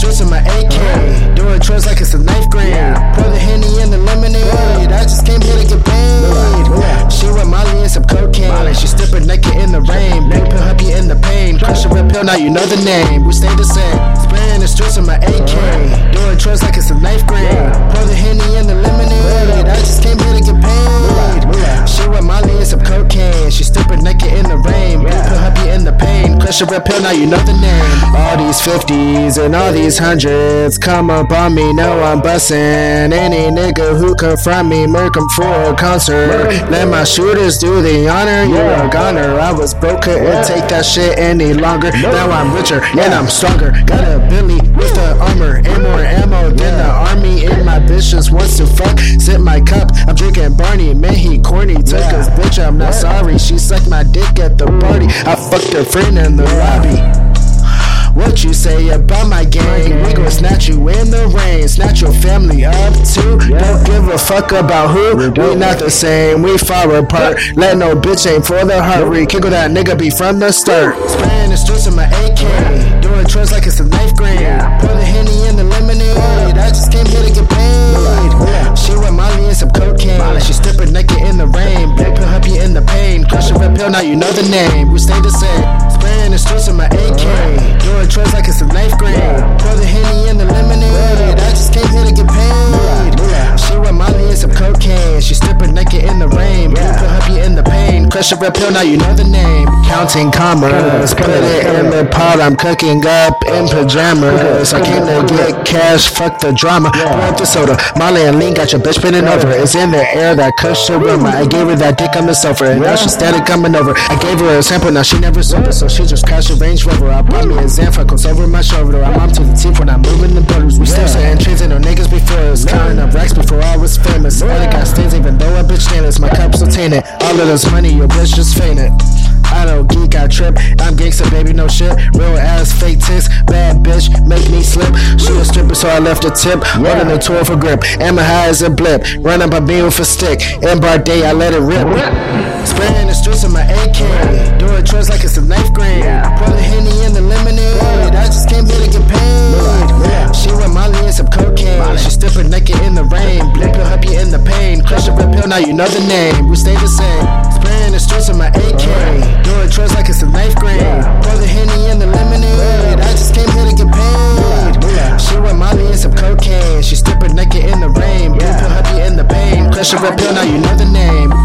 streets with my AK. Doing chores like it's the ninth grade. Pour the henny in the lemonade. I just came here to get paid. She with Molly and some cocaine. She stripping naked in the rain. Blue pill help you in the pain. Crush a red pill, now you know the name. We stay the same. Spraying the streets with my AK. Doing chores like it's a ninth grade. A red pill, now you know the name. All these 50s and all these hundreds come up on me. Know I'm bussin'. Any nigga who confront me, murk 'em for a concert. Let my shooters do the honor. You're a goner. I was broke, couldn't take that shit any longer. Now I'm richer and I'm stronger. Got a Billy with the armor and more ammo than the army. And my bitch just wants to fuck. Sip my cup. I'm drinking Barney. Man, he corny. Took his bitch. I'm not sorry. She sucked my dick at the party. I fucked her friend in the lobby. What you say about my gang? We gon' snatch you in the rain, snatch your family up too. Don't give a fuck about who. We not the same, we far apart. Let no bitch aim for the heart. Rekindle that nigga be from the start. Spraying the streets with my AK, doing chores like it's the ninth grade. Now you know the name. We stay the same. Spraying the streets with my AK, doing chores like it's the ninth grade. Pour the henny in the lemonade. I just came here to get paid. She with Molly and some cocaine. She stripping naked in the rain. Blue help you in the pain. Crush a red pill, now you know the name. Counting put it in the pot. I'm cooking up in pajamas. I came to get cash, fuck the drama. Pour up the soda. Molly and Lean got your bitch spinning over. It's in the air, that cush aroma. I gave her that dick on the sofa, and now she started coming over. I gave her a sample, now she never sober, so she just crashed a Range Rover. I bought me a Zanfa, goes over my shoulder. I'm up to the teeth when I'm moving the borders. We still saying trends and no niggas before us. Counting up racks before I was famous. All got stains, even a bitch nameless. My cup's still tainted. All of this money, your bitch just fainted. I don't geek, I trip. I'm gangsta, baby, no shit. Real ass fake tits. Bad bitch, make me slip. She a stripper, so I left a tip. Holding the tour for grip. Am high as a blip. Run up a beam with a stick. And bar day, I let it rip. Spraying the streets with my AK. Doing chores like it's the ninth grade. Pour the henny in the lemonade. I just came here to get paid. She with Molly and some cocaine. She stripping naked in the rain. Pill help you in the pain. Crush now you know the name. We stay the same. Spraying the streets with my AK. Doing chores like it's the ninth grade. Pour the henny in the lemonade. I just came here to get paid. She with Molly and some cocaine. She stripping naked in the rain. Blue pill in the pain. Red pill, now you know the name.